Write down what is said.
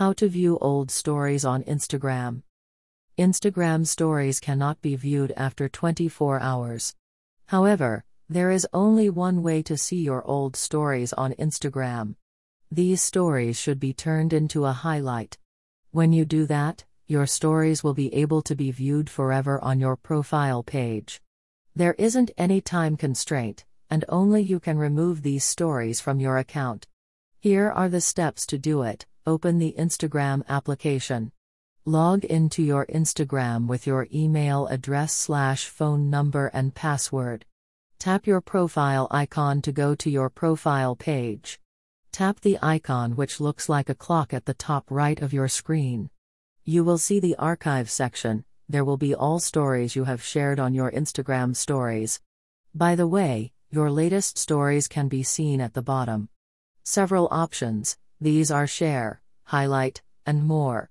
How to view old stories on Instagram. Instagram stories cannot be viewed after 24 hours. However, there is only one way to see your old stories on Instagram. These stories should be turned into a highlight. When you do that, your stories will be able to be viewed forever on your profile page. There isn't any time constraint, and only you can remove these stories from your account. Here are the steps to do it open the Instagram application. Log into your Instagram with your email address slash phone number and password. Tap your profile icon to go to your profile page. Tap the icon which looks like a clock at the top right of your screen. You will see the archive section, there will be all stories you have shared on your Instagram stories. By the way, your latest stories can be seen at the bottom. Several options, these are share, highlight, and more.